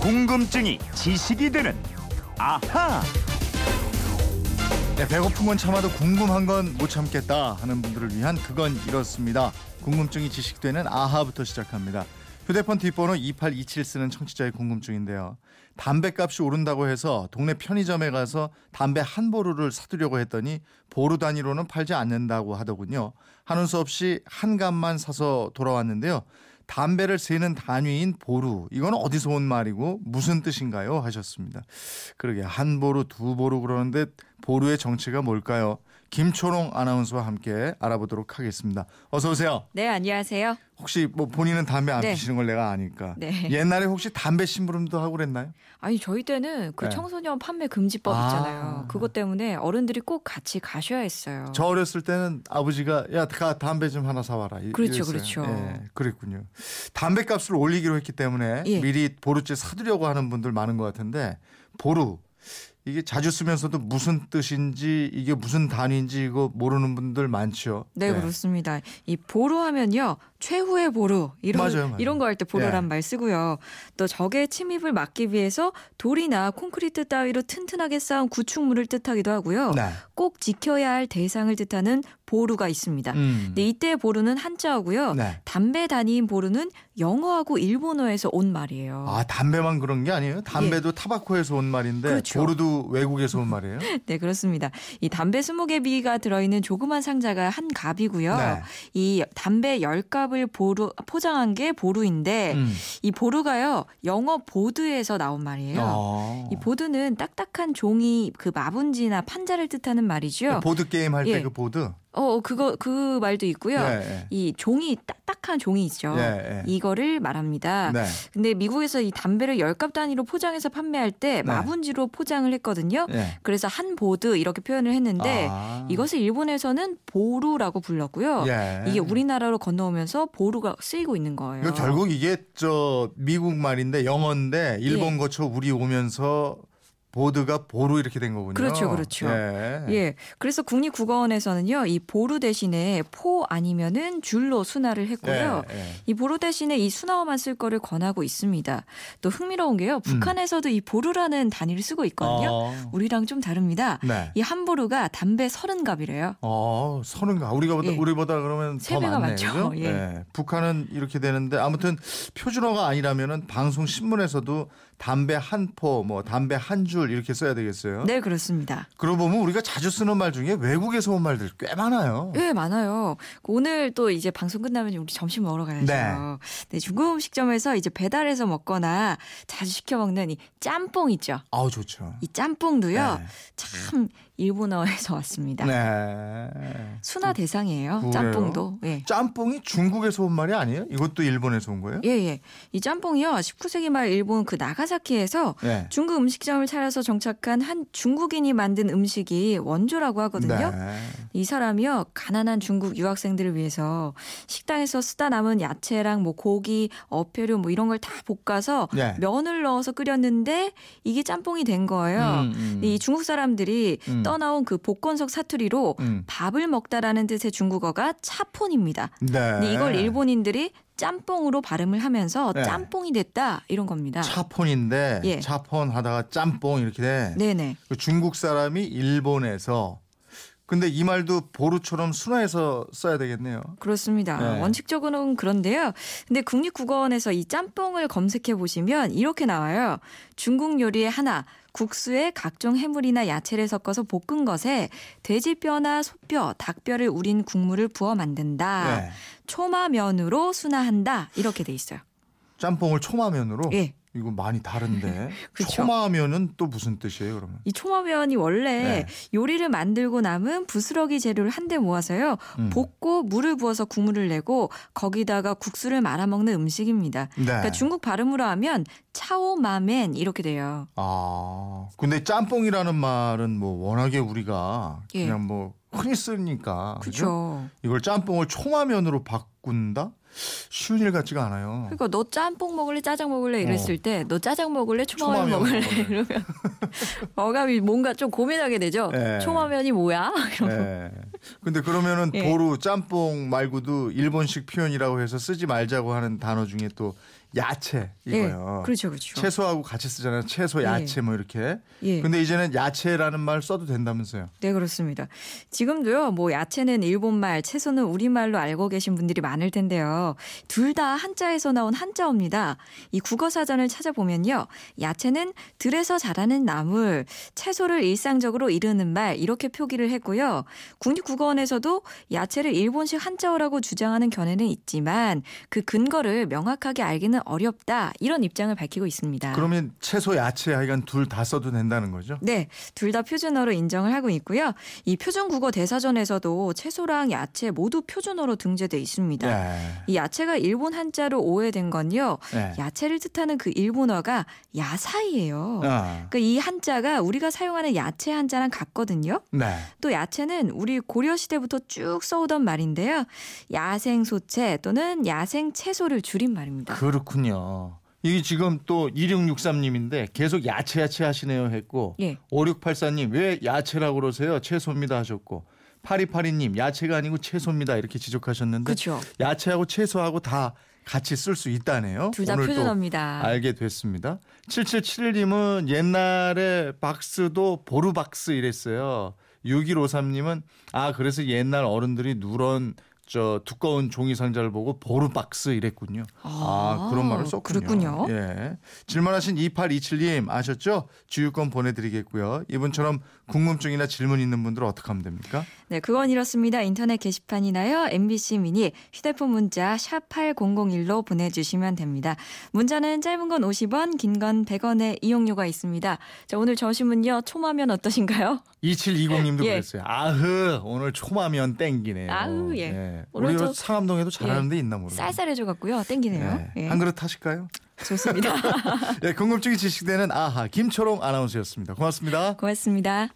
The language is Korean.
궁금증이 지식이 되는 아하. 네, 배고픈 건 참아도 궁금한 건 못 참겠다 하는 분들을 위한 그건 이렇습니다. 궁금증이 지식되는 아하부터 시작합니다. 휴대폰 뒷번호 2827 쓰는 청취자의 궁금증인데요. 담배값이 오른다고 해서 동네 편의점에 가서 담배 한 보루를 사두려고 했더니 보루 단위로는 팔지 않는다고 하더군요. 하는 수 없이 한 갑만 사서 돌아왔는데요. 담배를 세는 단위인 보루 이건 어디서 온 말이고 무슨 뜻인가요 하셨습니다. 그러게 한 보루 두 보루 그러는데 보루의 정체가 뭘까요? 김초롱 아나운서와 함께 알아보도록 하겠습니다. 어서 오세요. 네, 안녕하세요. 혹시 뭐 본인은 담배 안 네. 피시는 걸 내가 아니까. 네. 옛날에 혹시 담배 심부름도 하고 그랬나요? 아니, 저희 때는 그 네. 청소년 판매 금지법 아. 있잖아요. 그것 때문에 어른들이 꼭 같이 가셔야 했어요. 저 어렸을 때는 아버지가 야, 가 담배 좀 하나 사와라. 이- 그렇죠, 이랬어요. 그렇죠. 예, 그랬군요. 담배 값을 올리기로 했기 때문에 예. 미리 보루째 사두려고 하는 분들 많은 것 같은데 보루 이게 자주 쓰면서도 무슨 뜻인지 이게 무슨 단위인지 이거 모르는 분들 많죠. 네, 예. 그렇습니다. 이 보루 하면요. 최후의 보루 이런 맞아요, 맞아요. 이런 거 할 때 보루란 예. 말 쓰고요. 또 적의 침입을 막기 위해서 돌이나 콘크리트 따위로 튼튼하게 쌓은 구축물을 뜻하기도 하고요. 네. 꼭 지켜야 할 대상을 뜻하는 보루가 있습니다. 음. 네, 이때 보루는 한자어고요. 네. 담배 단위인 보루는 영어하고 일본어에서 온 말이에요. 아 담배만 그런 게 아니에요. 담배도 tobacco에서 온 말인데 예. 그렇죠. 보루도 외국에서 온 말이에요. 네, 그렇습니다. 이 담배 20개비가 들어있는 조그만 상자가 한 갑이고요. 네. 이 담배 10갑을 보루, 포장한 게 보루인데 음. 이 보루가요. 영어 보드에서 나온 말이에요. 어. 이 보드는 딱딱한 종이 그 마분지나 판자를 뜻하는 말이죠. 보드 게임 할때 예. 그 보드. 어, 그거 그 말도 있고요. 예, 예. 이 종이 딱딱한 종이 있죠. 예, 예. 이거를 말합니다. 네. 근데 미국에서 이 담배를 10갑 단위로 포장해서 판매할 때 네. 마분지로 포장을 했거든요. 예. 그래서 한 보드 이렇게 표현을 했는데 아. 이것을 일본에서는 보루라고 불렀고요. 예. 이게 우리나라로 건너오면서 보루가 쓰이고 있는 거예요. 결국 이게 저 미국 말인데 영어인데 일본 예. 거쳐 우리 오면서 보드가 보루 이렇게 된 거군요. 그렇죠, 그렇죠. 예. 예. 그래서 국립국어원에서는요, 이 보루 대신에 포 아니면은 줄로 순화를 했고요. 예, 예. 이 보루 대신에 이 순화어만 쓸 거를 권하고 있습니다. 또 흥미로운 게요, 북한에서도 이 보루라는 단위를 쓰고 있거든요. 음. 어. 우리랑 좀 다릅니다. 네. 이 한 보루가 담배 서른 갑이래요. 어, 서른가. 우리가 예. 우리보다 그러면 세더 배가 많네. 많죠. 그죠? 예. 북한은 이렇게 되는데 아무튼 표준어가 아니라면은 방송 신문에서도 담배 한 포, 뭐 담배 한 줄 이렇게 써야 되겠어요. 네, 그렇습니다. 그러고 보면 우리가 자주 쓰는 말 중에 외국에서 온 말들 꽤 많아요. 네, 많아요. 오늘 또 이제 방송 끝나면 우리 점심 먹으러 가야죠. 네. 네. 중국 음식점에서 이제 배달해서 먹거나 자주 시켜 먹는 이 짬뽕 있죠. 아우 좋죠. 이 짬뽕도요. 네. 참 일본어에서 왔습니다. 네. 순화 대상이에요. 그래요? 짬뽕도. 예. 짬뽕이 중국에서 온 말이 아니에요? 이것도 일본에서 온 거예요? 예, 예. 이 짬뽕이요. 19세기 말 일본 그 나가사키에서 예. 중국 음식점을 차려 서 정착한 한 중국인이 만든 음식이 원조라고 하거든요. 네. 이 사람이요 가난한 중국 유학생들을 위해서 식당에서 쓰다 남은 야채랑 뭐 고기, 어패류 뭐 이런 걸 다 볶아서 네. 면을 넣어서 끓였는데 이게 짬뽕이 된 거예요. 음, 음. 이 중국 사람들이 음. 떠나온 그 복건석 사투리로 음. 밥을 먹다라는 뜻의 중국어가 차폰입니다. 네. 근데 이걸 일본인들이 짬뽕으로 발음을 하면서 네. 짬뽕이 됐다 이런 겁니다. 차폰인데 예. 차폰 하다가 짬뽕 이렇게 돼. 네네. 그 중국 사람이 일본에서 근데 이 말도 보루처럼 순화해서 써야 되겠네요. 그렇습니다. 네. 원칙적으로는 그런데요. 근데 국립국어원에서 이 짬뽕을 검색해 보시면 이렇게 나와요. 중국 요리의 하나. 국수에 각종 해물이나 야채를 섞어서 볶은 것에 돼지뼈나 소뼈, 닭뼈를 우린 국물을 부어 만든다. 네. 초마면으로 순화한다. 이렇게 돼 있어요. 짬뽕을 초마면으로 예. 이거 많이 다른데. 초마면은 또 무슨 뜻이에요, 그러면? 이 초마면이 원래 네. 요리를 만들고 남은 부스러기 재료를 한데 모아서요. 음. 볶고 물을 부어서 국물을 내고 거기다가 국수를 말아 먹는 음식입니다. 네. 그러니까 중국 발음으로 하면 차오마멘 이렇게 돼요. 아, 근데 짬뽕이라는 말은 뭐 워낙에 우리가 예. 그냥 뭐 흔히 쓰니까 그죠? 이걸 짬뽕을 초마면으로 바꾼다? 쉬운 일 같지가 않아요. 그러니까 너 짬뽕 먹을래 짜장 먹을래 이랬을 때너 짜장 먹을래 초마면 초마면 먹을래. 이러면 어감이 뭔가 좀 고민하게 되죠. 예. 초마면이 뭐야? 이러면 예. 근데 그러면은 예. 보루 짬뽕 말고도 일본식 표현이라고 해서 쓰지 말자고 하는 단어 중에 또 야채 이거요. 예, 그렇죠, 그렇죠. 채소하고 같이 쓰잖아요. 채소, 예. 야채 뭐 이렇게. 예. 근데 이제는 야채라는 말 써도 된다면서요. 네, 그렇습니다. 지금도요, 뭐, 야채는 일본말, 채소는 우리말로 알고 계신 분들이 많을 텐데요. 둘 다 한자에서 나온 한자어입니다. 이 국어 사전을 찾아보면요. 야채는 들에서 자라는 나물, 채소를 일상적으로 이르는 말, 이렇게 표기를 했고요. 국립국어원에서도 야채를 일본식 한자어라고 주장하는 견해는 있지만 그 근거를 명확하게 알기는 어렵다, 이런 입장을 밝히고 있습니다. 그러면 채소, 야채 하여간 둘 다 써도 된다는 거죠? 네, 둘 다 표준어로 인정을 하고 있고요. 이 표준국어 대사전에서도 채소랑 야채 모두 표준어로 등재돼 있습니다. 네. 이 야채가 일본 한자로 오해된 건요. 네. 야채를 뜻하는 그 일본어가 야사이예요. 아, 그러니까 이 한자가 우리가 사용하는 야채 한자랑 같거든요. 네. 또 야채는 우리 고려 시대부터 쭉 써오던 말인데요. 야생 소채 또는 야생 채소를 줄인 말입니다. 그렇군요. 이게 지금 또 2663님인데 계속 야채 야채 하시네요 했고 예. 5684님 왜 야채라고 그러세요? 채소입니다 하셨고 8282님 야채가 아니고 채소입니다 이렇게 지적하셨는데 그렇죠. 야채하고 채소하고 다 같이 쓸 수 있다네요. 둘 다 표준어입니다. 알게 됐습니다. 7771님은 옛날에 박스도 보루박스 이랬어요. 6153님은 아 그래서 옛날 어른들이 누런 저 두꺼운 종이 상자를 보고 보루박스 이랬군요. 아, 아, 그런 말을 썼군요. 그렇군요. 예. 질문하신 2827님 아셨죠? 주유권 보내드리겠고요. 이분처럼 궁금증이나 질문 있는 분들은 어떻게 하면 됩니까? 네, 그건 이렇습니다. 인터넷 게시판이나요. MBC 미니 휴대폰 문자 샵 8001로 보내주시면 됩니다. 문자는 짧은 건 50원, 긴 건 100원의 이용료가 있습니다. 자, 오늘 점심은요. 초마면 어떠신가요? 2720님도 예. 그랬어요. 아흐 오늘 초마면 땡기네요. 아우, 예. 오늘 우리 저- 상암동에도 잘하는 데 있나 모르겠어요. 쌀쌀해져갖고요. 땡기네요. 예. 예, 한 그릇 하실까요? 좋습니다. 예, 궁금증이 지식되는 아하 김초롱 아나운서였습니다. 고맙습니다. 고맙습니다.